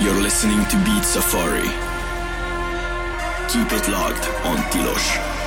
You're listening to Beat Safari. Keep it locked on Tilosh.